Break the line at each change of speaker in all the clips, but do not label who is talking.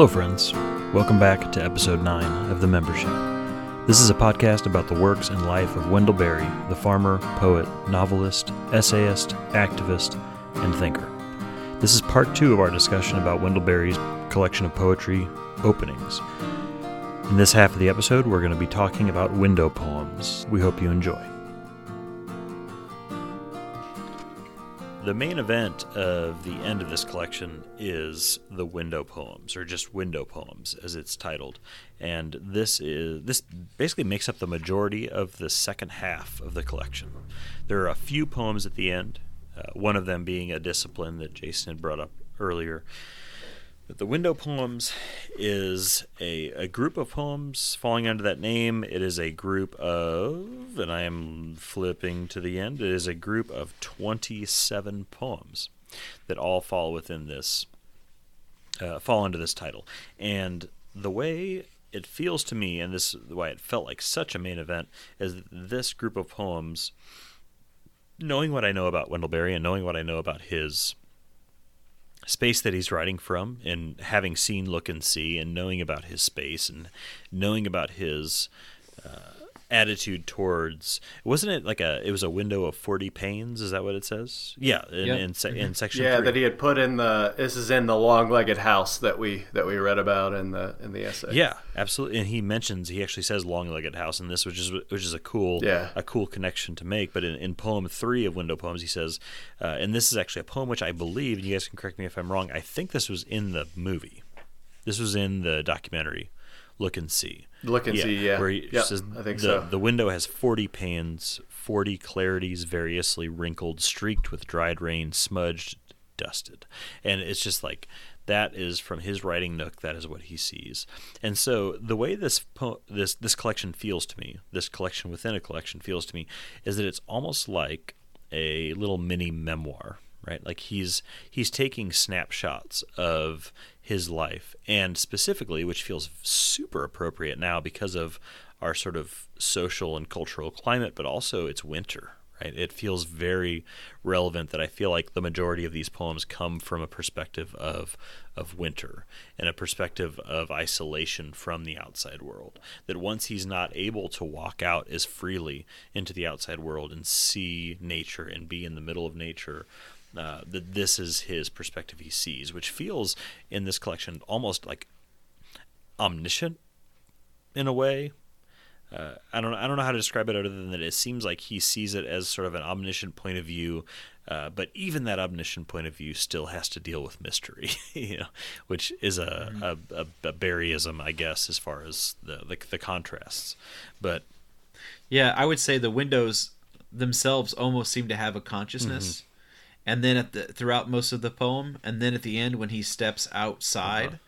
Hello, friends. Welcome back to episode 9 of The Membership. This is a podcast about the works and life of Wendell Berry, the farmer, poet, novelist, essayist, activist, and thinker. This is part two of our discussion about Wendell Berry's collection of poetry, Openings. In this half of the episode, we're going to be talking about window poems. We hope you enjoy. The main event of the end of this collection is the window poems, or just window poems, as it's titled. And this is this basically makes up the majority of the second half of the collection. There are a few poems at the end, uh, one of them being a discipline that Jason had brought up earlier. The window poems is a, a group of poems falling under that name. It is a group of, and I am flipping to the end, it is a group of 27 poems that all fall within this, uh, fall under this title. And the way it feels to me, and this is why it felt like such a main event, is this group of poems, knowing what I know about Wendell Berry and knowing what I know about his space that he's writing from and having seen look and see and knowing about his space and knowing about his uh, attitude towards wasn't it like a it was a window of 40 panes is that what it says yeah in,
Yep.
in, se- in section
Yeah,
three.
that he had put in the. This is in the long-legged house that we that we read about in the in the essay.
Yeah, absolutely. And he mentions he actually says long-legged house in this, which is which is a cool
Yeah.
a cool connection to make. But in, in poem three of Window Poems, he says, uh, and this is actually a poem which I believe, and you guys can correct me if I'm wrong. I think this was in the movie. This was in the documentary. Look and see.
Look and see. Yeah.
Where he
Yep,
says
I think
the,
so.
the window has 40 panes, 40 clarities, variously wrinkled, streaked with dried rain, smudged, dusted. And it's just like that is from his writing nook. That is what he sees. And so the way this po- this this collection feels to me, this collection within a collection feels to me, is that it's almost like a little mini memoir right like he's he's taking snapshots of his life and specifically which feels super appropriate now because of our sort of social and cultural climate but also it's winter right? It feels very relevant that i feel like the majority of these poems come from a perspective of of winter and a perspective of isolation from the outside world. That once he's not able to walk out as freely into the outside world and see nature and be in the middle of nature uh, that this is his perspective he sees which feels in this collection almost like omniscient in a way uh, I don't I don't know how to describe it other than that it seems like he sees it as sort of an omniscient point of view, uh, but even that omniscient point of view still has to deal with mystery, you know, which is a, a, a, a Berryism, I guess, as far as the, the the contrasts. But
Yeah, I would say the windows themselves almost seem to have a consciousness. And then at the throughout most of the poem, and then at the end when he steps outside,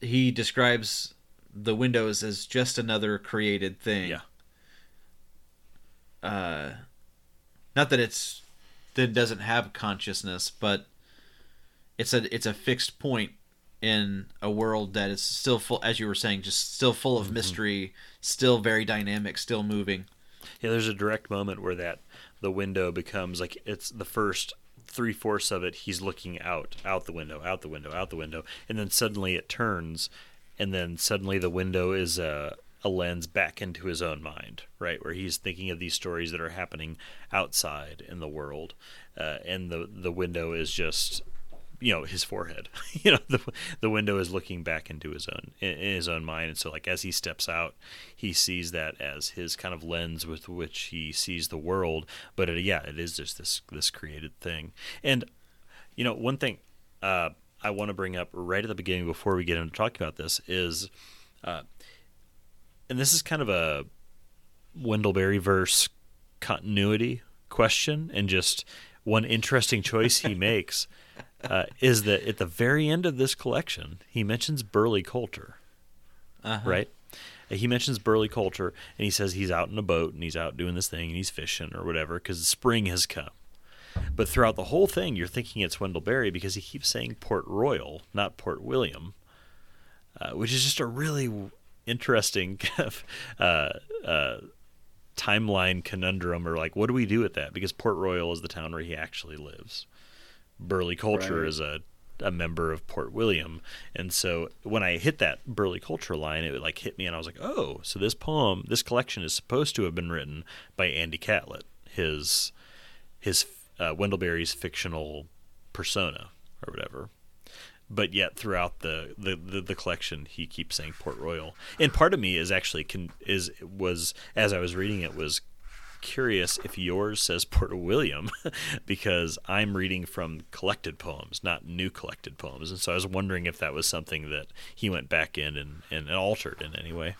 he describes the windows as just another created thing.
yeah,
Uh not that it's that it doesn't have consciousness, but it's a it's a fixed point in a world that is still full as you were saying, just still full of mystery, still very dynamic, still moving.
yeah. There's a direct moment where that the window becomes like it's the first three fourths of it. He's looking out, out the window, out the window, out the window, and then suddenly it turns, and then suddenly the window is a a lens back into his own mind, right, where he's thinking of these stories that are happening outside in the world, uh, and the the window is just you know his forehead. You know the the window is looking back into his own in, his own mind. And so like as he steps out he sees that as his kind of lens with which he sees the world. But it, yeah it is just this this created thing. And you know one thing uh, I want to bring up right at the beginning before we get into talking about this is uh, and this is kind of a Wendell Berry verse continuity question and just one interesting choice he makes uh, is that at the very end of this collection he mentions Burley Coulter
Uh-huh.
right? He mentions Burley Coulter and he says he's out in a boat and he's out doing this thing and he's fishing or whatever because spring has come. But throughout the whole thing you're thinking it's Wendell Berry because he keeps saying Port Royal not Port William uh, which is just a really interesting kind of uh, uh, timeline conundrum or like what do we do with that? Because Port Royal is the town where he actually lives Burley Coulter
Right.
is a a member of Port William. And so when I hit that Burley Coulter line, it like hit me, and I was like, oh, so this poem, this collection is supposed to have been written by Andy Catlett, his his uh, Wendell Berry's fictional persona or whatever. But yet, throughout the, the, the, the collection, he keeps saying Port Royal. And part of me is actually con- is was as I was reading it was curious if yours says Port William because I'm reading from collected poems, not new collected poems. And so I was wondering if that was something that he went back in and, and altered in any way.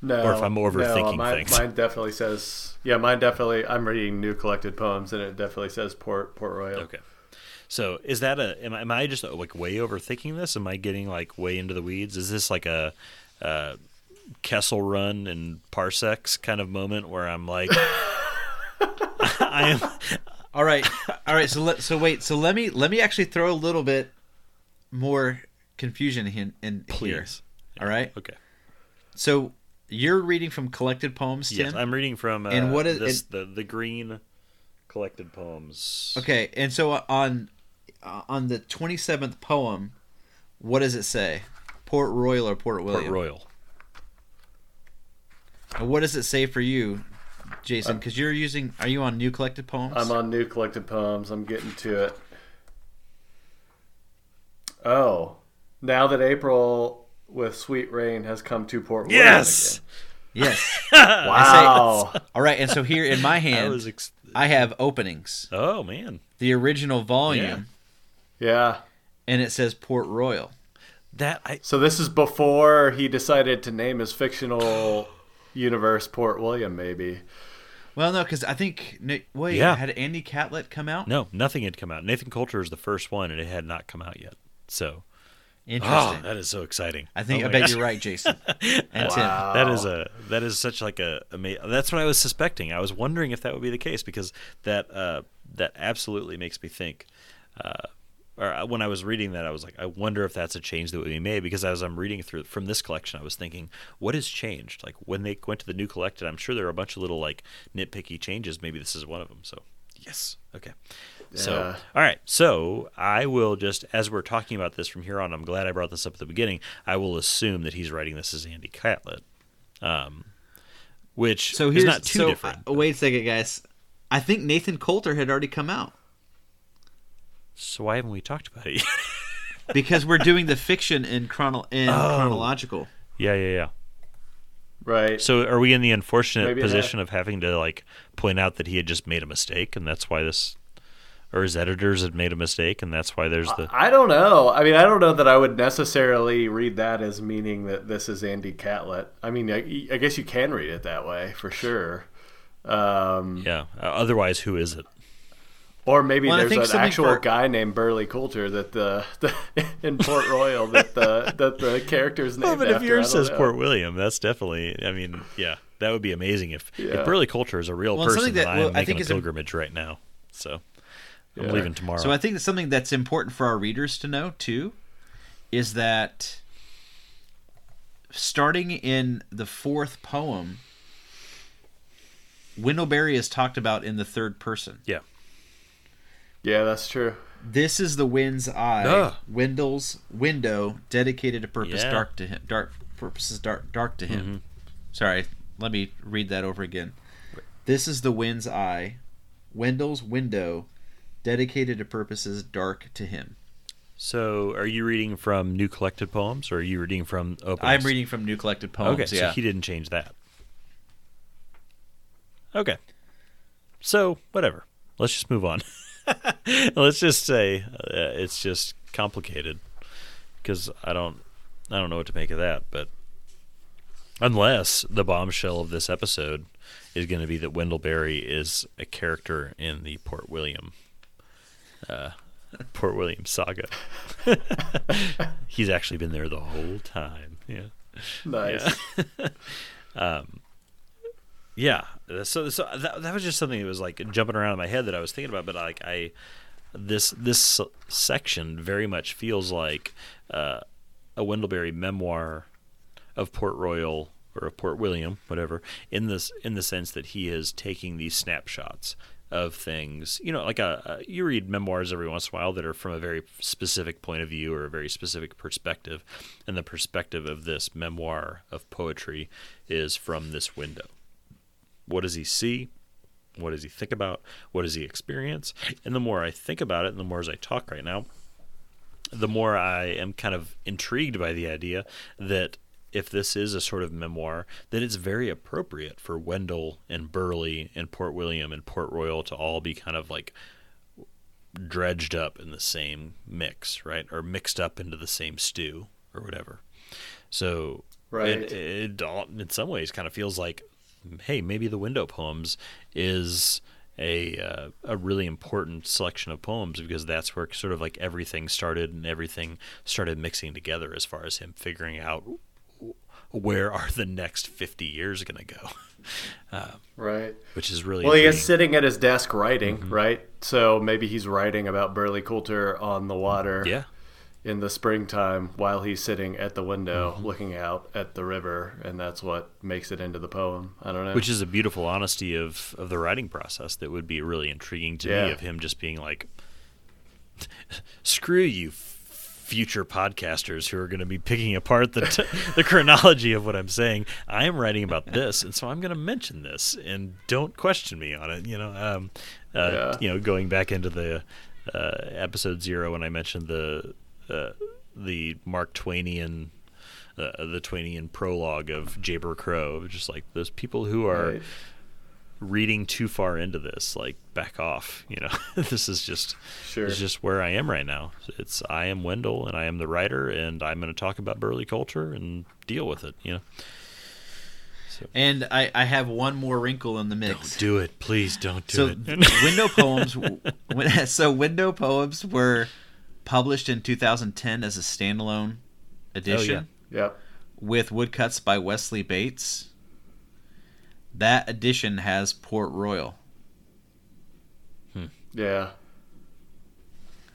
No,
Or if I'm overthinking
no, mine,
things.
Mine definitely says, yeah, mine definitely. I'm reading new collected poems, and it definitely says Port Port Royal.
Okay. So is that a am I, am I just like way overthinking this? Am I getting like way into the weeds? Is this like a, uh Kessel Run and parsecs kind of moment where I'm like, I am
All right, all right. So let so wait. So let me let me actually throw a little bit more confusion in, in here.
please.
All right.
Okay.
So you're reading from collected poems, Tim.
Yes, I'm reading from uh,
And what is-
this, the the green collected poems.
Okay, and so on uh, on the 27th poem, what does it say? Port Royal or Port William?
Port Royal.
And what does it say for you, Jason? Uh, because you're using. Are you on new collected poems?
I'm on new collected poems. I'm getting to it. Oh, now that April with Sweet Rain has come to Port William
Yes.
yes.
again. Wow.
All right, and so here in my hand,
ex-
I have openings,
oh man,
the original volume,
yeah.
and it says Port Royal.
that I
So this is before he decided to name his fictional universe Port William, maybe.
Well, no, because I think Nick- wait,
Yeah.
had Andy Catlett come out?
no nothing had come out. Nathan Coulter is the first one, and it had not come out yet. So oh,
Interesting.
that is so exciting.
I think
Oh
I bet
gosh.
you're right, Jason and
Wow.
That is a that is such like a ama- that's what I was suspecting. I was wondering if that would be the case because that uh, that absolutely makes me think. Uh, or uh, when I was reading that, I was like, I wonder if that's a change that would be made because as I'm reading through from this collection, I was thinking, what has changed? Like when they went to the new collected, I'm sure there are a bunch of little like nitpicky changes. Maybe this is one of them. So yes, okay. So all right, so I will just as we're talking about this from here on. I'm glad I brought this up at the beginning. I will assume that he's writing this as Andy Catlett, um, which
So
is
here's
not too
so,
different.
uh, wait a second, guys. I think Nathan Coulter had already come out
so why haven't we talked about it yet?
because we're doing the fiction in chrono in
Oh.
chronological.
yeah, yeah, yeah.
Right.
So are we in the unfortunate
Maybe
position of having to like point out that he had just made a mistake, and that's why this, or his editors had made a mistake, and that's why there's the.
I don't know. I mean, I don't know that I would necessarily read that as meaning that this is Andy Catlett. I mean, I, I guess you can read it that way for sure. Um,
Yeah. Uh, otherwise, who is it?
Or maybe
Well,
there's an actual
for-
guy named Burley Coulter that the, the in Port Royal that the that the character's named
Well, but
after.
if yours
I
says
know.
Port William, that's definitely. I mean, yeah, that would be amazing if
Yeah.
if Burley Coulter is a real
Well,
person.
something
That,
that-
I am
I
making
think
a
is im-
pilgrimage right now. So I'm
Yeah.
leaving tomorrow.
So I think that something that's important for our readers to know too is that starting in the fourth poem, Wendell Berry is talked about in the third person.
yeah.
Yeah, that's true.
This is the wind's eye,
Ugh.
Wendell's window, dedicated to purpose
Yeah.
dark to him, dark purposes dark dark to him. Mm-hmm. Sorry, let me read that over again. This is the wind's eye, Wendell's window, dedicated to purposes dark to him.
So are you reading from new collected poems, or are you reading from openings?
I'm reading from New Collected Poems.
Okay,
yeah.
so he didn't change that. Okay. So, whatever. Let's just move on. Let's just say uh, it's just complicated because I don't I don't know what to make of that, but unless the bombshell of this episode is going to be that Wendell Berry is a character in the Port William uh, Port William saga. He's actually been there the whole time. Yeah.
Nice.
Yeah. So so that, that was just something that was like jumping around in my head that I was thinking about, but like I this this section very much feels like uh, a Wendell Berry memoir of Port Royal or of Port William, whatever, in this in the sense that he is taking these snapshots of things. You know, like a, a, you read memoirs every once in a while that are from a very specific point of view or a very specific perspective, and the perspective of this memoir of poetry is from this window. What does he see? What does he think about? What does he experience? And the more I think about it, and the more as I talk right now, the more I am kind of intrigued by the idea that if this is a sort of memoir, that it's very appropriate for Wendell and Burley and Port William and Port Royal to all be kind of like dredged up in the same mix, right? Or mixed up into the same stew or whatever. So
right.
it, it, it in some ways kind of feels like, hey, maybe the window poems is a uh, a really important selection of poems because that's where sort of like everything started and everything started mixing together as far as him figuring out where are the next 50 years going to go.
Uh, right.
which is really
well he is sitting at his desk writing mm-hmm. right? So maybe he's writing about burley coulter on the water.
Yeah
in the springtime while he's sitting at the window mm-hmm. looking out at the river and that's what makes it into the poem i don't know
which is a beautiful honesty of of the writing process that would be really intriguing to yeah. me of him just being like screw you future podcasters who are going to be picking apart the t- the chronology of what I'm saying. I am writing about this, and so I'm going to mention this, and don't question me on it. You know, um, uh, yeah. you know, going back into the uh, episode zero when I mentioned the uh, the Mark Twainian. Uh, the Twainian prologue of Jayber Crow, just like those people who are right reading too far into this like back off you know this is just
sure.
this is just where i am right now it's i am wendell and i am the writer and i'm going to talk about burley coulter and deal with it you know
so. and I, I have one more wrinkle in the mix
don't do it please don't do
so
it
window poems so window poems were published in 2010 as a standalone edition
oh, yeah. yep
with woodcuts by wesley bates that edition has Port Royal.
Hmm. Yeah.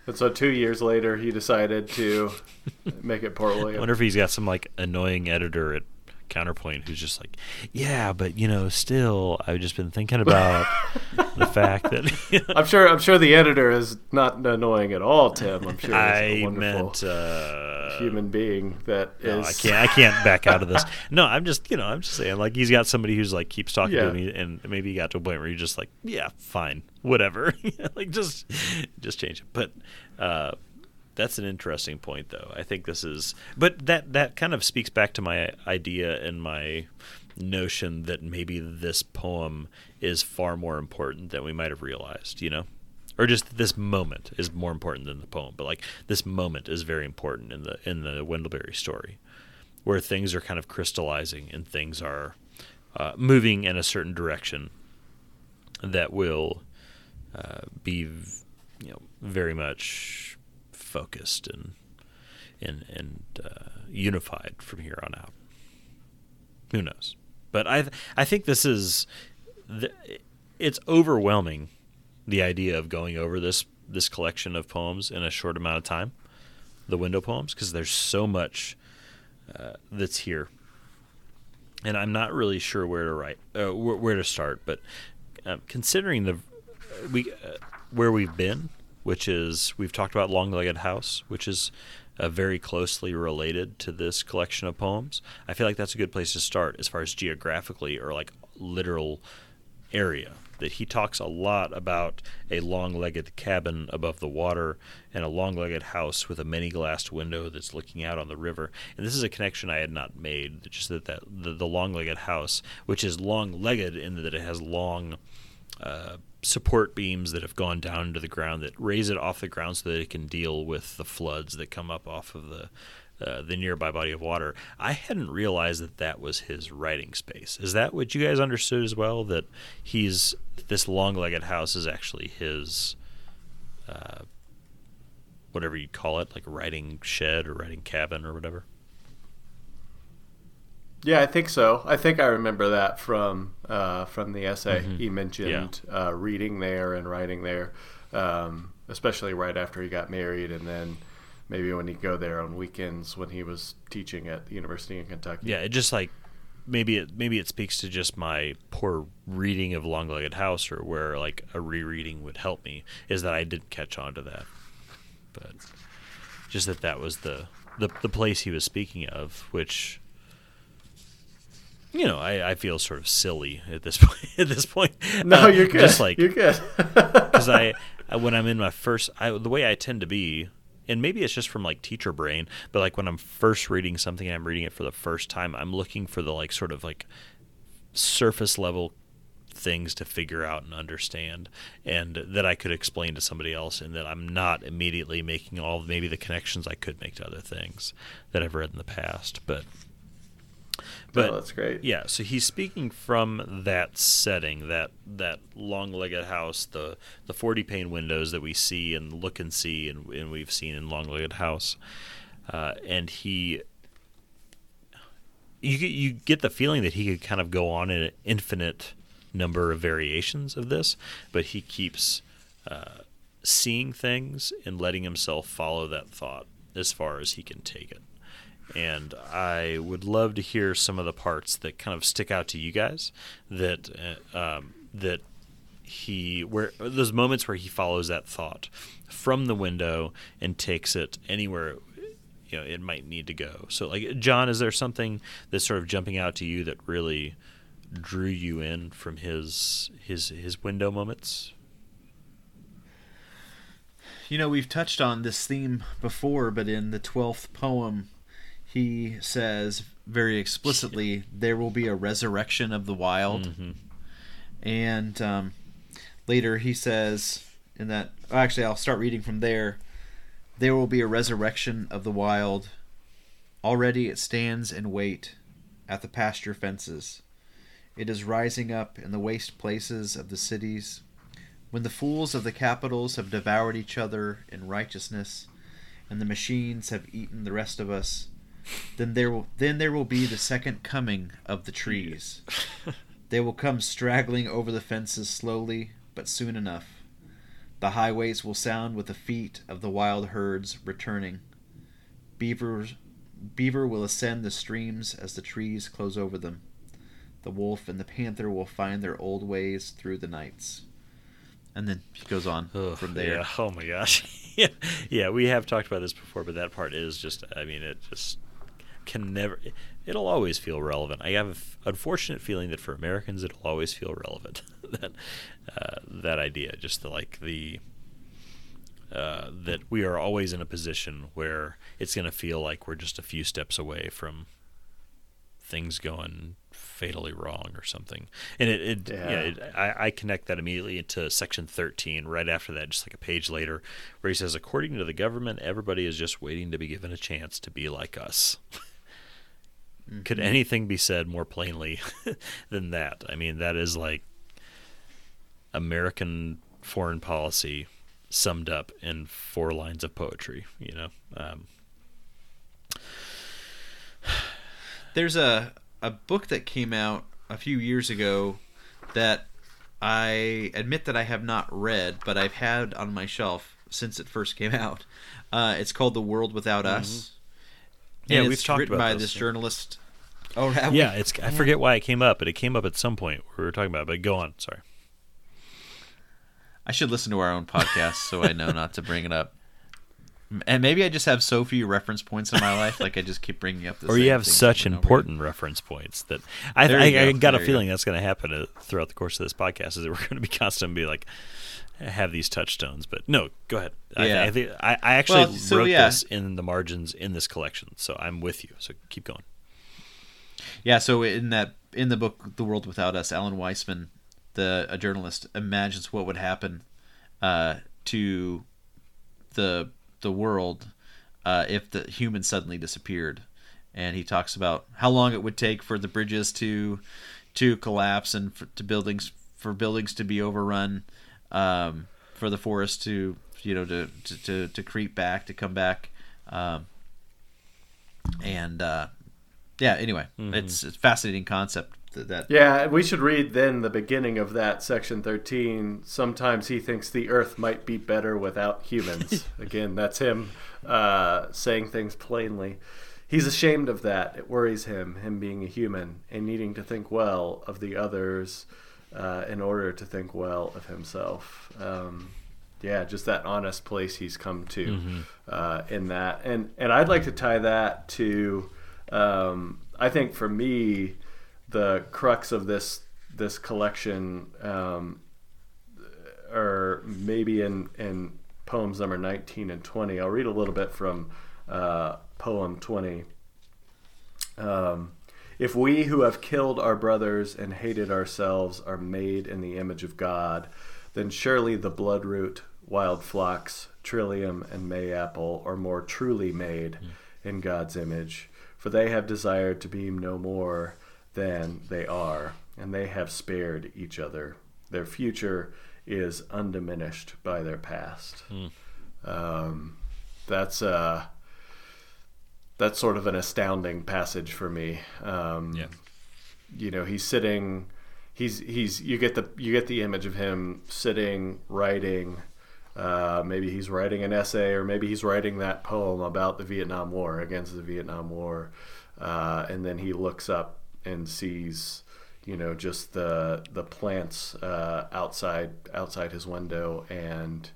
And so two years later, he decided to make it Port Royal.
I wonder if he's got some like annoying editor at counterpoint who's just like, yeah, but you know, still, I've just been thinking about the fact that
I'm sure I'm sure the editor is not annoying at all, Tim. I'm sure
I meant uh,
human being that
no,
is.
I can't I can't back out of this. No, I'm just you know I'm just saying like he's got somebody who's like keeps talking yeah. to me, and maybe he got to a point where you're just like yeah fine whatever like just just change it but. uh that's an interesting point, though. I think this is, but that that kind of speaks back to my idea and my notion that maybe this poem is far more important than we might have realized. You know, or just this moment is more important than the poem. But like this moment is very important in the in the Wendell Berry story, where things are kind of crystallizing and things are uh, moving in a certain direction that will uh, be, you know, very much focused and and and uh, unified from here on out. Who knows? But I I think this is the, it's overwhelming the idea of going over this this collection of poems in a short amount of time, the window poems, because there's so much uh, that's here, and I'm not really sure where to write, uh, where, where, to start. But uh, considering the we uh, where we've been which is we've talked about Long Legged House, which is uh, very closely related to this collection of poems. I feel like that's a good place to start as far as geographically or like literal area. That he talks a lot about a long legged cabin above the water and a long legged house with a many glassed window that's looking out on the river. And this is a connection I had not made, just that, that the, the long legged house, which is long legged in that it has long uh, support beams that have gone down into the ground that raise it off the ground so that it can deal with the floods that come up off of the uh, the nearby body of water. I hadn't realized that that was his writing space. Is that what you guys understood as well? That he's this long-legged house is actually his, uh, whatever you call it, like writing shed or writing cabin or whatever.
Yeah, I think so. I think I remember that from uh, from the essay. Mm-hmm. He mentioned yeah. uh, reading there and writing there, um, especially right after he got married, and then maybe when he'd go there on weekends when he was teaching at the University in Kentucky.
Yeah, it just like maybe it maybe it speaks to just my poor reading of Long Legged House, or where like a rereading would help me, is that I didn't catch on to that. But just that that was the the, the place he was speaking of, which you know, I, I feel sort of silly at this point. At this point,
No,
Uh,
you're good.
Just like
you're good.
because I, I when I'm in my first I, the way I tend to be and maybe it's just from like teacher brain but like when I'm first reading something and I'm reading it for the first time I'm looking for the like sort of like surface level things to figure out and understand and that I could explain to somebody else and that I'm not immediately making all maybe the connections I could make to other things that I've read in the past but but
oh, that's great.
yeah, so he's speaking from that setting, that that long-legged house, the the forty pane windows that we see and look and see, and, and we've seen in long-legged house, uh, and he. You get- you get the feeling that he could kind of go on in an infinite number of variations of this, but he keeps uh, seeing things and letting himself follow that thought as far as he can take it and I would love to hear some of the parts that kind of stick out to you guys that uh, um, that he where those moments where he follows that thought from the window and takes it anywhere you know it might need to go. So like John, is there something that's sort of jumping out to you that really drew you in from his his his window moments?
You know, we've touched on this theme before, but in the 12th poem, he says very explicitly, there will be a resurrection of the wild.
Mm-hmm.
And um, later he says, in that, oh, actually, I'll start reading from there. There will be a resurrection of the wild. Already it stands in wait at the pasture fences. It is rising up in the waste places of the cities. When the fools of the capitals have devoured each other in righteousness, and the machines have eaten the rest of us, then there will then there will be the second coming of the trees. they will come straggling over the fences slowly, but soon enough. The highways will sound with the feet of the wild herds returning. Beavers, beaver will ascend the streams as the trees close over them. The wolf and the panther will find their old ways through the nights. And then he goes on from there.
Yeah. Oh my gosh. yeah. Yeah, we have talked about this before, but that part is just I mean, it just can never it'll always feel relevant. I have an unfortunate feeling that for Americans it'll always feel relevant. that uh, that idea just the like the uh, that we are always in a position where it's going to feel like we're just a few steps away from things going fatally wrong or something. And it, it yeah,
Yeah.
it, I, I connect that immediately into section 13, right after that, just like a page later, where he says, according to the government, everybody is just waiting to be given a chance to be like us. Could anything be said more plainly than that? I mean, that is like American foreign policy summed up in four lines of poetry, you know? Um,
There's a a book that came out a few years ago that I admit that I have not read, but I've had on my shelf since it first came out. Uh, it's called The World Without Us.
Yeah,
And
we've talked
written
about
by
this,
this journalist. Oh, have we?
yeah, it's I forget why it came up, but it came up at some point we were talking about. it, But go on, sorry.
I should listen to our own podcast so I know not to bring it up. And maybe I just have so few reference points in my life, like I just keep bringing up. The
or you have such
over and over
important reference points that I, I,
you
I got a feeling that's going to happen uh, throughout the course of this podcast. Is that we're going to be constantly be like have these touchstones. But no, go ahead.
Yeah.
I, I, think, I, I actually
Well, so,
wrote
yeah.
this in the margins in this collection, so I'm with you. So keep going.
Yeah, so in that in the book The World Without Us, Alan Weisman, the a journalist, imagines what would happen uh, to the the world uh, if the humans suddenly disappeared, and he talks about how long it would take for the bridges to to collapse and for, to buildings for buildings to be overrun, um, for the forest to you know to to, to, to creep back to come back. Um, and uh, yeah, anyway, it's it's a fascinating concept that, that
Yeah, we should read then the beginning of that section 13. Sometimes he thinks the earth might be better without humans. Again, that's him uh, saying things plainly. he's ashamed of that. It worries him, him being a human and needing to think well of the others uh, in order to think well of himself. Um, yeah, just that honest place he's come to
Mm-hmm.
uh, in that, and and I'd like to tie that to, um, I think for me, the crux of this this collection, um, or maybe in in poems number nineteen and twenty. I'll read a little bit from uh, poem twenty. Um, if we who have killed our brothers and hated ourselves are made in the image of God, then surely the bloodroot, wild phlox, trillium, and mayapple are more truly made in God's image, for they have desired to be no more than they are, and they have spared each other. Their future is undiminished by their past. Um, that's uh, that's sort of an astounding passage for me. Um,
Yeah.
You know, he's sitting. He's he's you get the you get the image of him sitting writing. Uh, maybe he's writing an essay, or maybe he's writing that poem about the Vietnam War against the Vietnam War, uh, and then he looks up and sees, you know, just the the plants uh, outside outside his window, and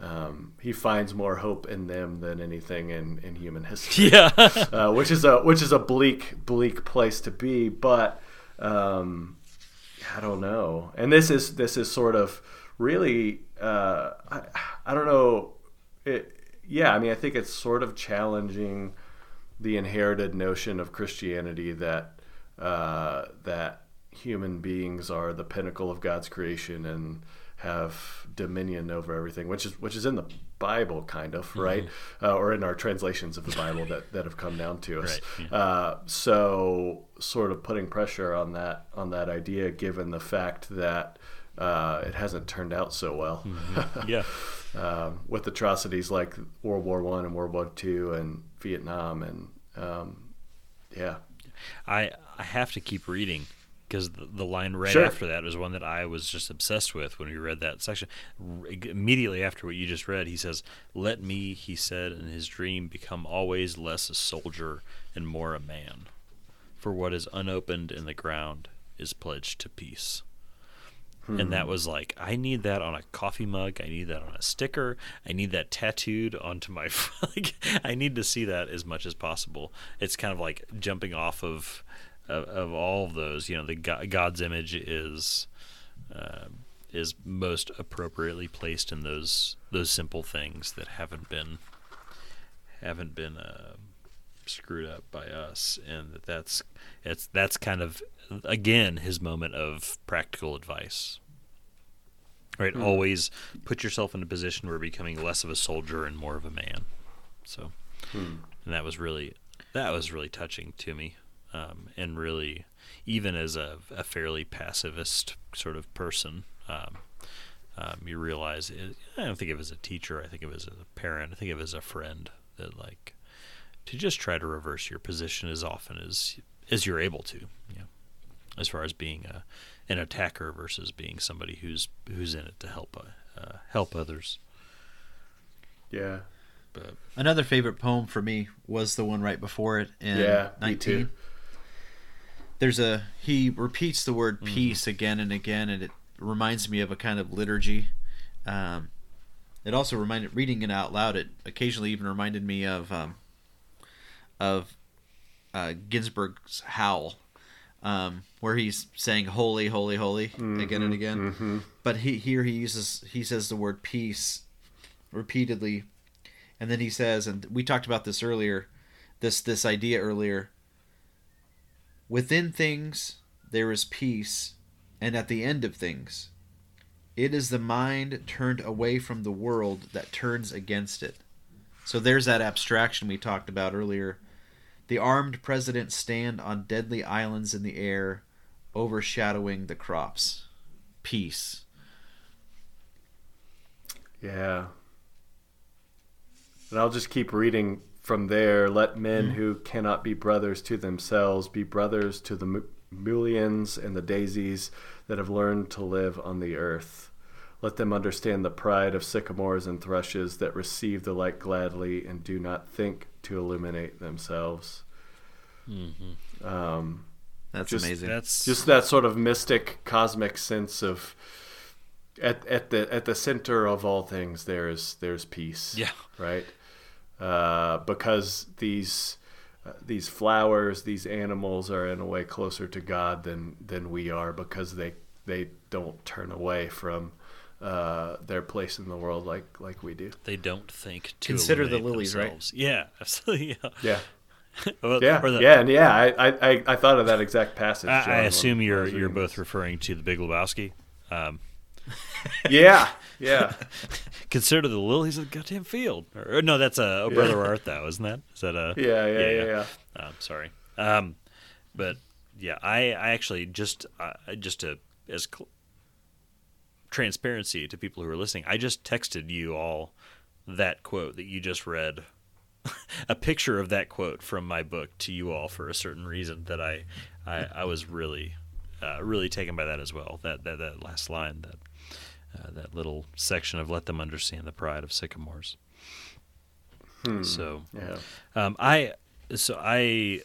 um, he finds more hope in them than anything in, in human history
Yeah.
uh, which is a which is a bleak bleak place to be. But um, I don't know. And this is this is sort of really uh, I, I don't know. It, yeah, I mean, I think it's sort of challenging the inherited notion of Christianity that uh, that human beings are the pinnacle of God's creation and have dominion over everything, which is which is in the Bible, kind of right, uh, or in our translations of the Bible that, that have come down to us.
Right,
uh, so, sort of putting pressure on that on that idea, given the fact that uh, it hasn't turned out so well.
yeah.
um, with atrocities like World War One and World War Two and Vietnam and um, yeah,
I I have to keep reading because the, the line right
Sure.
after that was one that I was just obsessed with when we read that section. R- immediately after what you just read, he says, "Let me," he said in his dream, "become always less a soldier and more a man. For what is unopened in the ground is pledged to peace." And that hmm. was like, I need that on a coffee mug. I need that on a sticker. I need that tattooed onto my. like, I need to see that as much as possible. It's kind of like jumping off of of, of all of those. You know, the go- God's image is uh, is most appropriately placed in those those simple things that haven't been haven't been uh, screwed up by us, and that that's it's that's kind of again his moment of practical advice. Right, always put yourself in a position where becoming less of a soldier and more of a man. So, and that was really that was really touching to me, um, and really even as a, a fairly pacifist sort of person. Um, um, you realize it, I don't think of it as a teacher. I think of it as a parent. I think of it as a friend. That like to just try to reverse your position as often as as you're able to. You know, as far as being a, an attacker versus being somebody who's who's in it to help uh, uh, help others.
yeah,
But
Another favorite poem for me was the one right before it in
Yeah, me
19.
Too.
There's a he repeats the word peace again and again, and it reminds me of a kind of liturgy. Um, it also reminded reading it out loud. It occasionally even reminded me of um, of uh, Ginsberg's Howl, um, where he's saying "Holy, holy, holy" again and again. But he here he uses he says the word peace repeatedly, and then he says, and we talked about this earlier, this this idea earlier. Within things there is peace, and at the end of things, it is the mind turned away from the world that turns against it. So there's that abstraction we talked about earlier. The armed presidents stand on deadly islands in the air, overshadowing the crops. Peace.
yeah. And I'll just keep reading from there. Let men who cannot be brothers to themselves be brothers to the mu- mulleins and the daisies that have learned to live on the earth. Let them understand the pride of sycamores and thrushes that receive the light gladly and do not think to illuminate themselves. Um,
That's
Just-
amazing.
That's
just that sort of mystic, cosmic sense of at at the at the center of all things there is there's peace.
Yeah.
Right. Uh, because these uh, these flowers, these animals are in a way closer to God than than we are because they they don't turn away from uh, their place in the world like like we do.
they don't think to
Consider the
eliminate
lilies, right?
themselves. Yeah, absolutely. Yeah,
Yeah.
Or-
Yeah,
the-
yeah, and yeah. I, I, I- I thought of that exact passage.
I,
John,
I
when-
assume
when
you're you're both
this.
referring to the Big Lebowski. Um,
Yeah, yeah.
Consider the lilies of the goddamn field. Or, no, that's a oh, brother Where art thou, isn't that? Is that a
Yeah, yeah, yeah, yeah.
Um, sorry, um, but yeah, I I actually just uh, just to as cl- transparency to people who are listening, I just texted you all that quote that you just read. a picture of that quote from my book to you all for a certain reason that I I, I was really uh, really taken by that as well. That that, that last line that uh, that little section of "Let them understand the pride of sycamores." So
Yeah.
um, I so I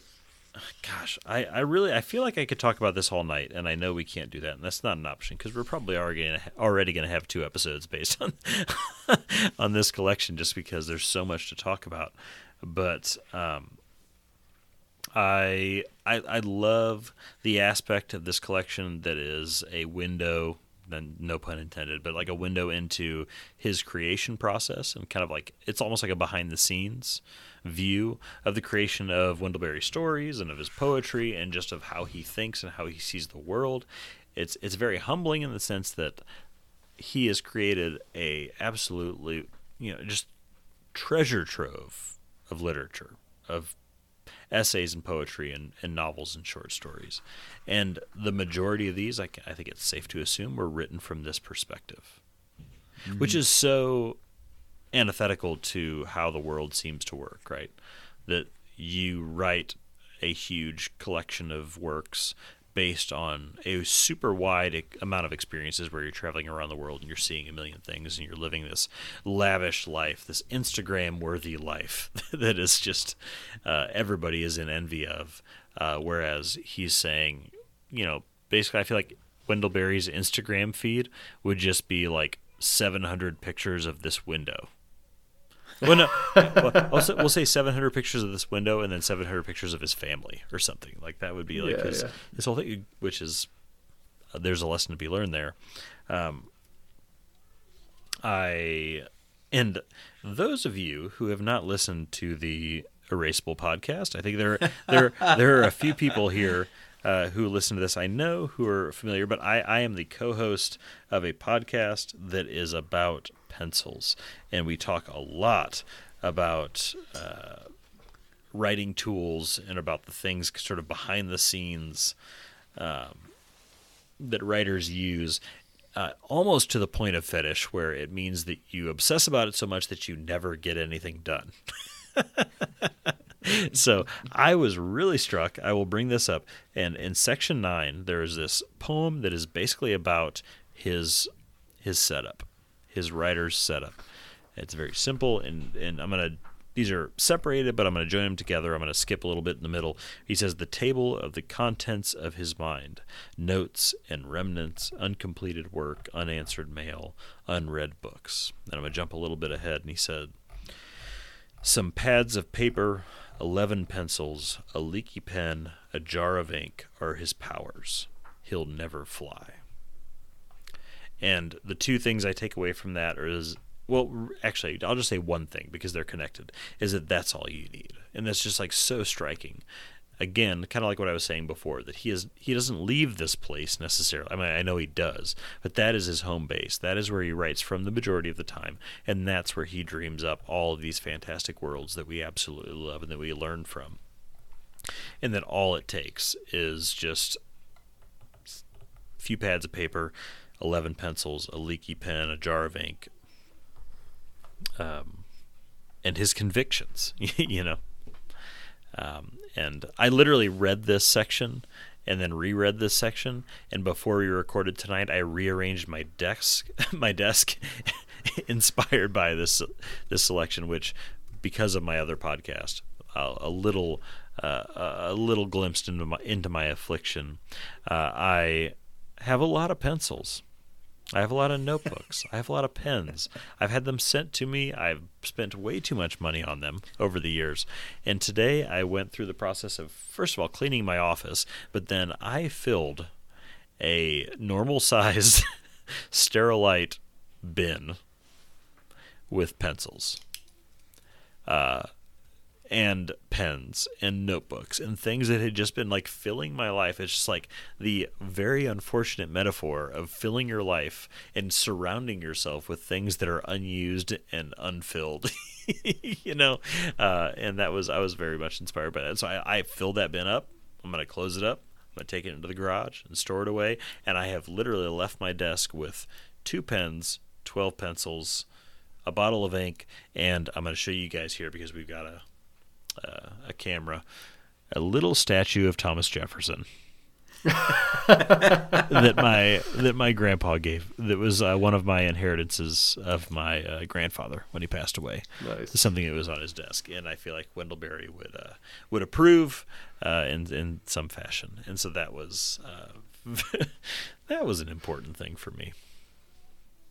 gosh I, I really I feel like I could talk about this all night and I know we can't do that and that's not an option because we're probably already gonna, already going to have two episodes based on on this collection just because there's so much to talk about but um, I, I I love the aspect of this collection that is a window then no pun intended but like a window into his creation process and kind of like it's almost like a behind the scenes view of the creation of Wendell Berry stories and of his poetry and just of how he thinks and how he sees the world. It's it's very humbling in the sense that he has created a absolutely you know just treasure trove of literature of essays and poetry and, and novels and short stories. And the majority of these, I, I think it's safe to assume, were written from this perspective, which is so antithetical to how the world seems to work, right? That you write a huge collection of works based on a super wide amount of experiences where you're traveling around the world and you're seeing a million things and you're living this lavish life, this Instagram worthy life that is just uh, everybody is in envy of. Uh, whereas he's saying, you know, basically, I feel like Wendell Berry's Instagram feed would just be like 700 pictures of this window. Well, no, well, say, we'll say 700 pictures of this window and then 700 pictures of his family or something. Like that would be like
Yeah,
his,
yeah.
his whole thing, which is uh, there's a lesson to be learned there. Um, I and those of you who have not listened to the Erasable podcast, I think there there there are a few people here uh, who listen to this. I know who are familiar, but I, I am the co-host of a podcast that is about pencils, and we talk a lot about. Uh, writing tools and about the things sort of behind the scenes um, that writers use uh, almost to the point of fetish where it means that you obsess about it so much that you never get anything done. So i was really struck. I will bring this up. And in section 9 there is this poem that is basically about his his setup his writer's setup it's very simple and and i'm going to these are separated, but I'm going to join them together. I'm going to skip a little bit in the middle. He says, The table of the contents of his mind, notes and remnants, uncompleted work, unanswered mail, unread books. And I'm going to jump a little bit ahead, and he said, Some pads of paper, 11 pencils, a leaky pen, a jar of ink are his powers. He'll never fly. And the two things I take away from that are is well, actually, I'll just say one thing because they're connected. Is that that's all you need, and that's just like so striking. Again, kind of like what I was saying before, that he is he doesn't leave this place necessarily. I mean, I know he does, but that is his home base. That is where he writes from the majority of the time, and that's where he dreams up all of these fantastic worlds that we absolutely love and that we learn from. And that all it takes is just a few pads of paper, 11 pencils, a leaky pen, a jar of ink, um, and his convictions, you know. Um, and I literally read this section and then reread this section. And before we recorded tonight, I rearranged my desk, my desk, inspired by this this selection, which because of my other podcast, a, a little uh, a little glimpse into my into my affliction. Uh, I have a lot of pencils. I have a lot of notebooks. I have a lot of pens. I've had them sent to me. I've spent way too much money on them over the years. And today I went through the process of, first of all, cleaning my office, but then I filled a normal sized Sterilite bin with pencils. Uh, and pens and notebooks and things that had just been like filling my life. It's just like the very unfortunate metaphor of filling your life and surrounding yourself with things that are unused and unfilled. you know, uh, and that was I was very much inspired by that. So I, I filled that bin up. I'm gonna close it up. I'm gonna take it into the garage and store it away. And I have literally left my desk with two pens, twelve pencils, a bottle of ink, and I'm gonna show you guys here because we've got a uh, a camera, a little statue of Thomas Jefferson that my that my grandpa gave. That was uh, one of my inheritances of my uh, grandfather when he passed away.
Nice.
Something that was on his desk, and I feel like Wendell Berry would uh, would approve uh, in in some fashion, and so that was uh, that was an important thing for me.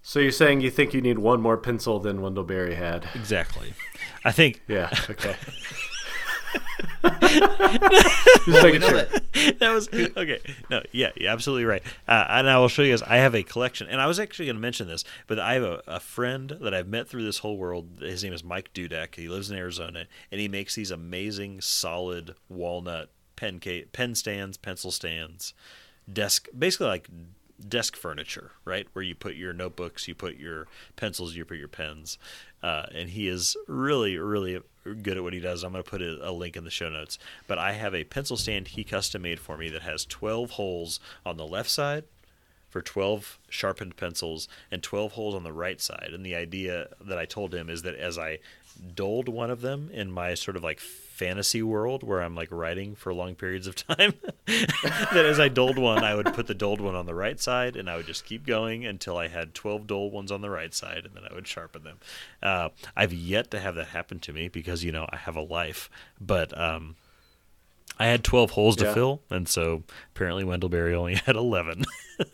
So you're saying you think you need one more pencil than Wendell Berry had?
Exactly. I think
Yeah. Okay. Just making sure.
that
that was okay. No, yeah, you're absolutely right. Uh, and I will show you guys. I have a collection, and I was actually going to mention this, but I have a, a friend that I've met through this whole world. His name is Mike Dudek. He lives in Arizona, and he makes these amazing, solid walnut pen ca- pen stands, pencil stands, desk, basically like desk furniture, right? Where you put your notebooks, you put your pencils, you put your pens. Uh, and he is really, really good at what he does. I'm going to put a, a link in the show notes. But I have a pencil stand he custom made for me that has 12 holes on the left side for 12 sharpened pencils and 12 holes on the right side. And the idea that I told him is that as I doled one of them in my sort of like fantasy world where I'm like writing for long periods of time, that as I doled one, I would put the doled one on the right side and I would just keep going until I had 12 dull ones on the right side and then I would sharpen them. Uh, I've yet to have that happen to me because, you know, I have a life. But, um, I had 12 holes to
Yeah.
fill, and so apparently Wendell Berry only had 11.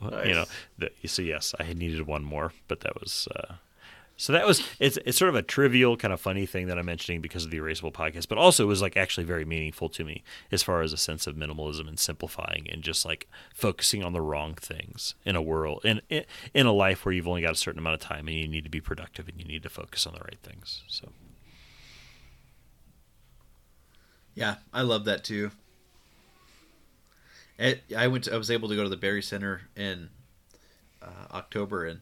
Well, You know,
Nice.
the, so yes, I needed one more, but that was uh, so that was it's it's sort of a trivial kind of funny thing that I'm mentioning because of the Erasable podcast, but also it was like actually very meaningful to me as far as a sense of minimalism and simplifying and just like focusing on the wrong things in a world in in, a life where you've only got a certain amount of time and you need to be productive and you need to focus on the right things. So
Yeah, I love that too. It, I went. To, I was able to go to the Berry Center in uh, October, and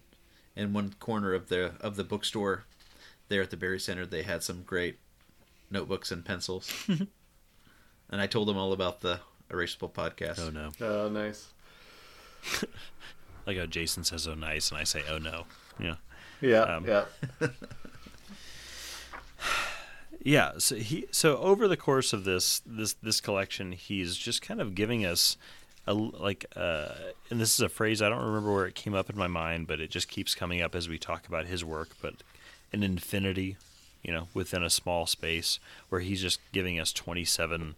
in one corner of the of the bookstore there at the Berry Center, they had some great notebooks and pencils. and I told them all about the Erasable podcast.
oh no,
Oh, nice.
like how Jason says oh nice and I say oh no, yeah.
Yeah.
Um,
yeah.
yeah so he so over the course of this this this collection he's just kind of giving us a like uh and this is a phrase i don't remember where it came up in my mind but it just keeps coming up as we talk about his work but an infinity you know within a small space where he's just giving us 27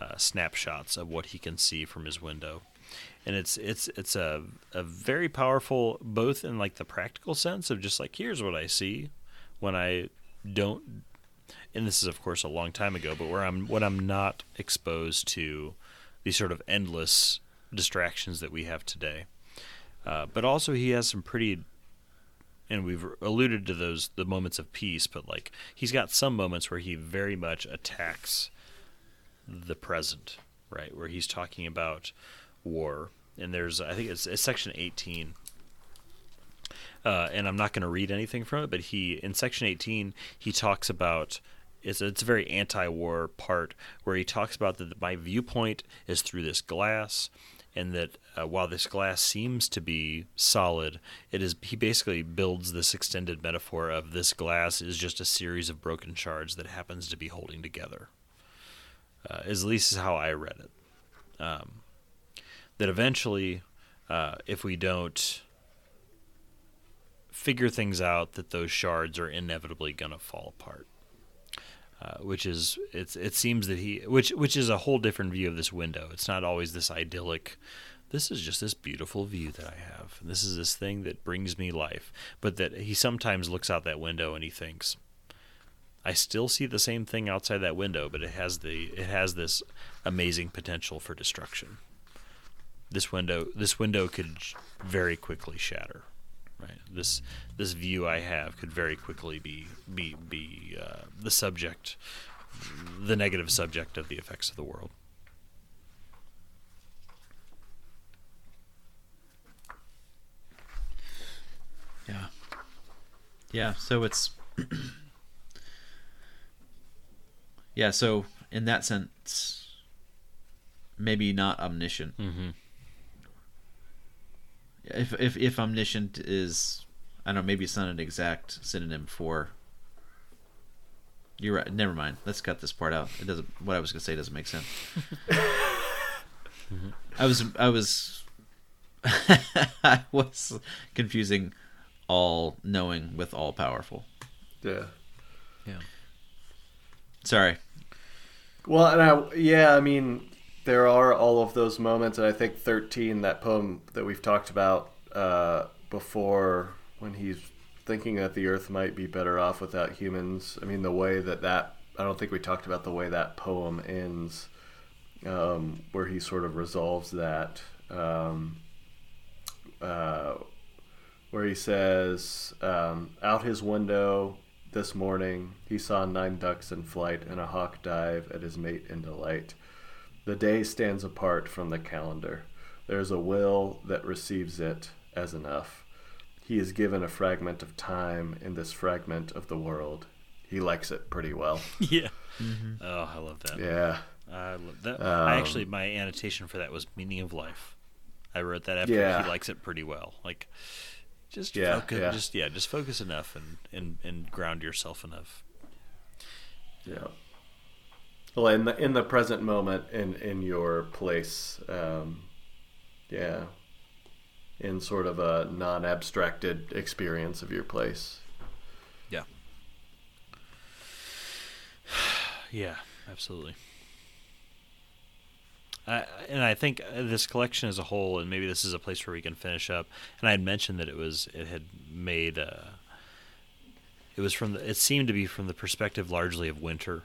uh, snapshots of what he can see from his window. And it's it's it's a a very powerful both in like the practical sense of just like here's what I see when I don't and this is of course a long time ago but where I'm when I'm not exposed to these sort of endless distractions that we have today. Uh, but also he has some pretty and we've alluded to those the moments of peace but like he's got some moments where he very much attacks the present right? Where he's talking about war. And there's i think it's, it's section 18 uh, and i'm not going to read anything from it but he in section 18 he talks about it's, it's a very anti-war part where he talks about that my viewpoint is through this glass and that uh, while this glass seems to be solid it is he basically builds this extended metaphor of this glass is just a series of broken shards that happens to be holding together uh, at least is how i read it um, that eventually, uh, if we don't figure things out, that those shards are inevitably going to fall apart. Uh, which is it's it seems that he which which is a whole different view of this window. It's not always this idyllic. This is just this beautiful view that I have. And this is this thing that brings me life. But that he sometimes looks out that window and he thinks, I still see the same thing outside that window, but it has the it has this amazing potential for destruction. This window this window could very quickly shatter. Right. This this view I have could very quickly be be be uh, the subject, the negative subject of the effects of the world.
Yeah. Yeah, so it's Yeah, so in that sense maybe not omniscient.
Mm-hmm.
If if if omniscient is I don't know, maybe it's not an exact synonym for You're right. Never mind. Let's cut this part out. It doesn't what I was going to say doesn't make sense. I was I was I was confusing all knowing with all powerful.
Yeah.
Yeah.
Sorry.
Well, and I yeah, I mean, there are all of those moments, and I think thirteen, that poem that we've talked about uh, before, when he's thinking that the Earth might be better off without humans. I mean, the way that that I don't think we talked about the way that poem ends, um, where he sort of resolves that. Um, uh, where he says, um, "Out his window this morning, he saw nine ducks in flight and a hawk dive at his mate in delight. The day stands apart from the calendar. There is a will that receives it as enough. He is given a fragment of time in this fragment of the world. He likes it pretty well.
Yeah. Oh, I love that.
Yeah.
I love that.
Um,
I actually, my annotation for that was meaning of life. I wrote that after
Yeah.
he likes it pretty well. Like, just
Yeah,
focus,
yeah.
just yeah, just focus enough and, and and ground yourself enough.
Yeah. Well, in the in the present moment, in in your place, um, yeah, in sort of a non-abstracted experience of your place.
Yeah. yeah, absolutely. I and I think uh, this collection as a whole, and maybe this is a place where we can finish up. And I had mentioned that it was it had made. Uh, it was from the. It seemed to be from the perspective largely of winter,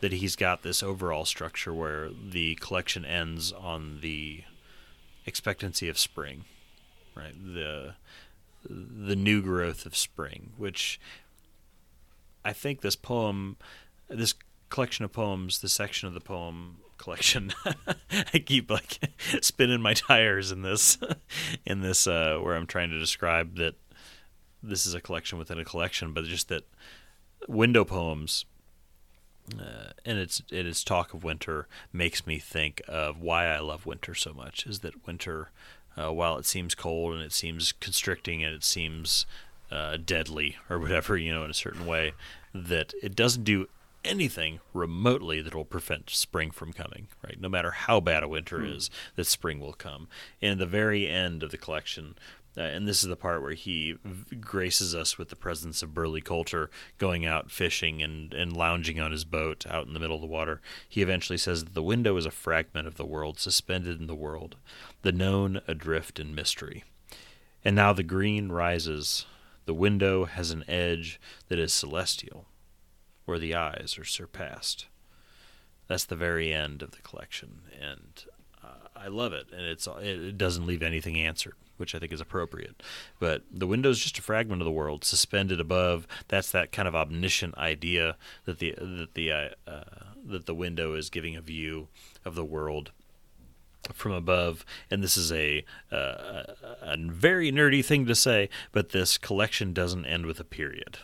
that he's got this overall structure where the collection ends on the expectancy of spring, right? The the new growth of spring, which I think this poem, this collection of poems, this section of the poem collection, I keep like spinning my tires in this, in this uh, where I'm trying to describe that this is a collection within a collection, but just that window poems. Uh, and its it is talk of winter makes me think of why I love winter so much. Is that winter, uh, while it seems cold and it seems constricting and it seems uh, deadly or whatever, you know, in a certain way, that it doesn't do anything remotely that will prevent spring from coming, right? No matter how bad a winter is, that spring will come. And the very end of the collection, uh, and this is the part where he graces us with the presence of Burley Coulter going out fishing and, and lounging on his boat out in the middle of the water. He eventually says that the window is a fragment of the world suspended in the world, the known adrift in mystery. And now the green rises. The window has an edge that is celestial, where the eyes are surpassed. That's the very end of the collection, and I love it. And it's it, doesn't leave anything answered, which I think is appropriate. But the window is just a fragment of the world suspended above. That's that kind of omniscient idea that the that the uh, that the window is giving a view of the world from above and this is a, uh, a a very nerdy thing to say but this collection doesn't end with a period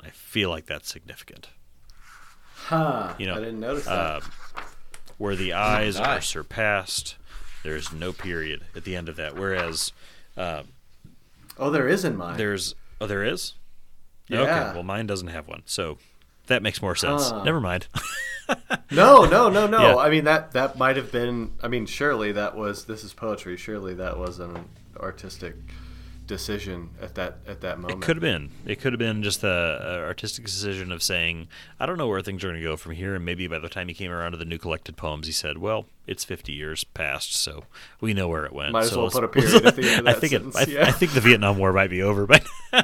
i feel like that's significant
Huh.
You know,
I didn't notice that.
uh, where the eyes are surpassed there's no period at the end of that whereas uh,
oh, there is in mine.
there's oh there is
Yeah.
okay well mine doesn't have one so that makes more sense
Huh.
never mind
No, no, no, no.
Yeah.
I mean that that might have been. I mean, surely that was. This is poetry. Surely that was an artistic decision at that at that moment.
It could have been. It could have been just a, a uh, artistic decision of saying, "I don't know where things are going to go from here." And maybe by the time he came around to the new collected poems, he said, "Well, it's 50 years past, so we know where it went."
Might as
so
well
let's-
put a period at the end of
I think
sentence,
it. I,
yeah.
I think the Vietnam War might be over by now.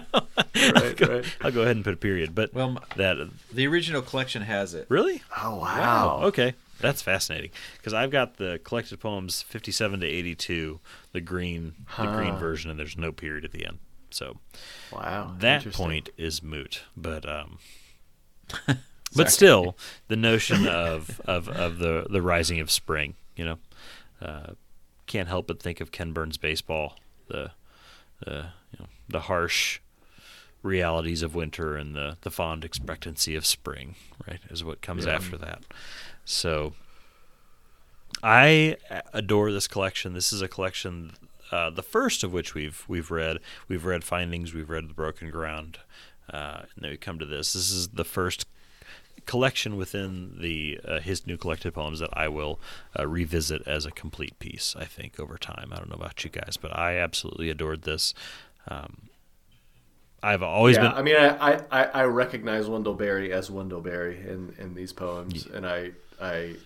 Right,
Go-
right.
I'll go ahead and put a period. But
Well, m-
that
The original collection has it.
really
Oh wow.
Okay, that's fascinating because I've got the collected poems 57 to 82, the green, the green version, and there's no period at the end. So
Wow.
that point is moot. But um, but still, the notion of, of, of the the rising of spring, you know, uh, can't help but think of Ken Burns baseball, the the you know the harsh realities of winter and the the fond expectancy of spring, right, is what comes
Yeah.
after that. So I adore this collection. This is a collection, uh, the first of which we've we've read. We've read Findings. We've read The Broken Ground, uh, and then we come to this. This is the first collection within the uh, his new collected poems that I will uh, revisit as a complete piece. I think over time. I don't know about you guys, but I absolutely adored this. Um, I've always
yeah,
been.
I mean, I, I, I recognize Wendell Berry as Wendell Berry in, in these poems, and I I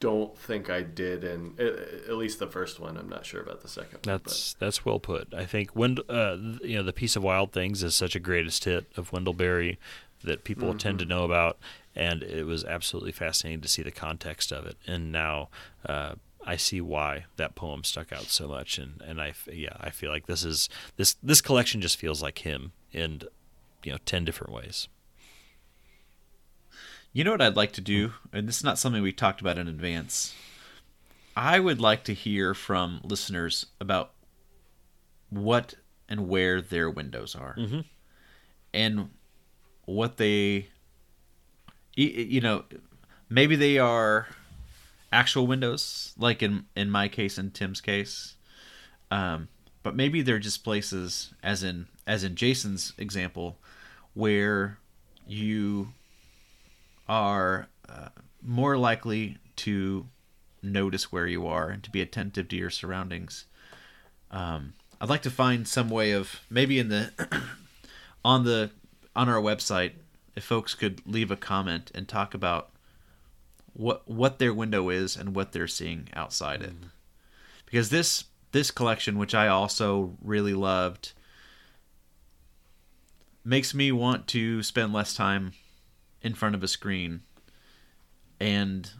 don't think I did and at least the first one. I'm not sure about the second. one,
That's that's well put. I think when uh, you know the Peace of Wild Things is such a greatest hit of Wendell Berry that people tend to know about, and it was absolutely fascinating to see the context of it. And now uh, I see why that poem stuck out so much. And and I yeah I feel like this is this this collection just feels like him in you know ten different ways.
You know what I'd like to do, and this is not something we talked about in advance. I would like to hear from listeners about what and where their windows are, and what they, you know, maybe they are actual windows, like in in my case and Tim's case, um, but maybe they're just places, as in as in Jason's example, where you are uh, more likely to notice where you are and to be attentive to your surroundings. Um, I'd like to find some way of maybe in the on the on our website if folks could leave a comment and talk about what what their window is and what they're seeing outside it. Because this this collection, which I also really loved, makes me want to spend less time in front of a screen and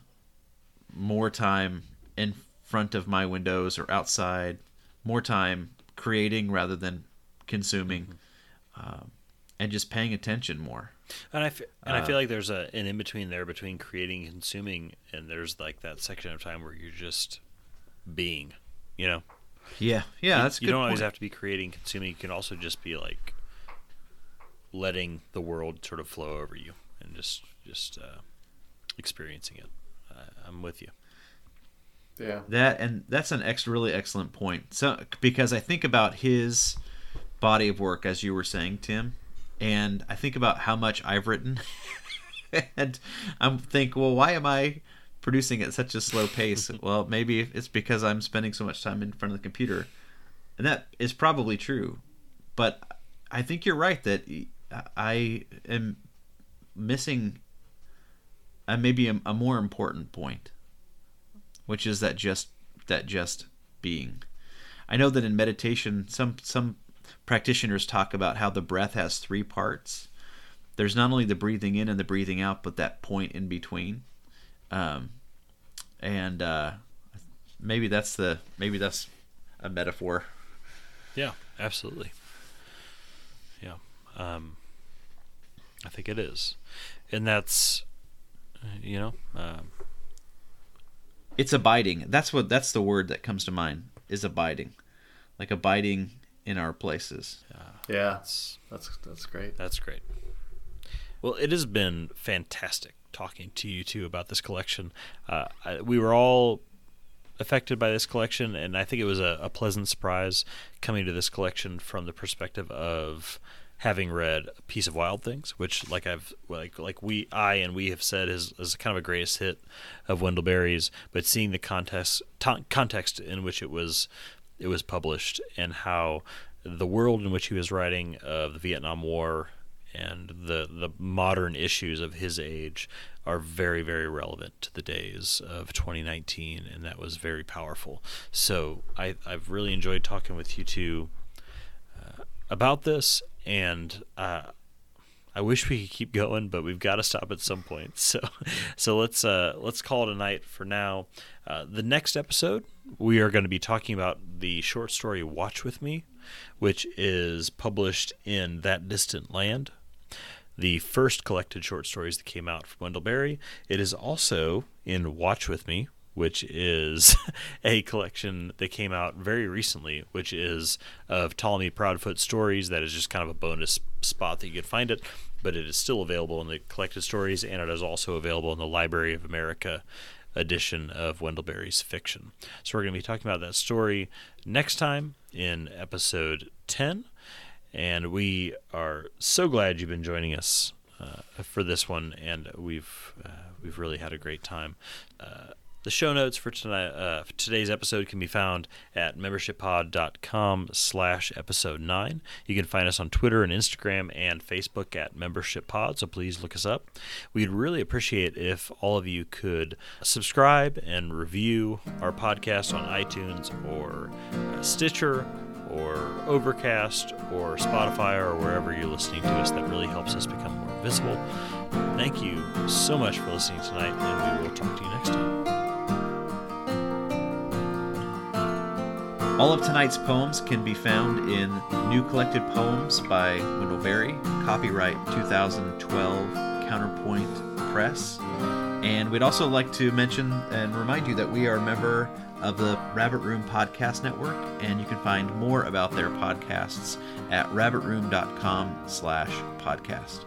more time in front of my windows or outside, more time creating rather than consuming, um, and just paying attention more.
And I f- and I feel like there's a an in between there between creating and consuming, and there's like that section of time where you're just being, you know.
Yeah, yeah, that's
you don't always have to be creating, consuming. You can also just be like letting the world sort of flow over you and just just uh, experiencing it. I, I'm with you.
Yeah.
That and that's an ex really excellent point. So because I think about his body of work as you were saying, Tim, and I think about how much I've written, and I'm think, well, why am I producing at such a slow pace? well, maybe it's because I'm spending so much time in front of the computer, and that is probably true. But I think you're right that I am missing uh, maybe a, a more important point which is that just that just being. I know that in meditation, some some practitioners talk about how the breath has three parts. There's not only the breathing in and the breathing out, but that point in between. Um, and uh, maybe that's the maybe that's a metaphor.
Yeah, absolutely. Yeah, um, I think it is, and that's you know. Um,
It's abiding. That's what that's the word that comes to mind is abiding, like abiding in our places.
Yeah. That's that's great.
That's great. Well, it has been fantastic talking to you two about this collection. Uh, I, we were all affected by this collection, and I think it was a, a pleasant surprise coming to this collection from the perspective of having read a Peace of Wild Things, which, like I've like like we I and we have said is, is kind of a greatest hit of Wendell Berry's, but seeing the context to, context in which it was it was published and how the world in which he was writing of the Vietnam War and the the modern issues of his age are very very relevant to the days of 2019 and that was very powerful. So I, i've really enjoyed talking with you two uh, about this and uh, I wish we could keep going, but we've got to stop at some point. So, so let's uh, let's call it a night for now. Uh, the next episode, we are going to be talking about the short story "Watch with Me," which is published in That Distant Land, the first collected short stories that came out from Wendell Berry. It is also in Watch with Me, which is a collection that came out very recently, which is of Ptolemy Proudfoot stories. That is just kind of a bonus spot that you can find it, but it is still available in the collected stories, and it is also available in the Library of America edition of Wendell Berry's fiction. So we're going to be talking about that story next time in episode 10, and we are so glad you've been joining us. Uh, for this one, and we've uh, we've really had a great time. Uh, the show notes for tonight, uh, for today's episode can be found at membershippod.com slash episode 9. You can find us on Twitter and Instagram and Facebook at membershippod, so please look us up. We'd really appreciate if all of you could subscribe and review our podcast on iTunes or uh, Stitcher or Overcast or Spotify or wherever you're listening to us. That really helps us become more visible. Thank you so much for listening tonight, and we will talk to you next time.
All of tonight's poems can be found in New Collected Poems by Wendell Berry, copyright 2012 Counterpoint Press. And we'd also like to mention and remind you that we are a member of the Rabbit Room Podcast Network, and you can find more about their podcasts at rabbitroom.com slash podcast.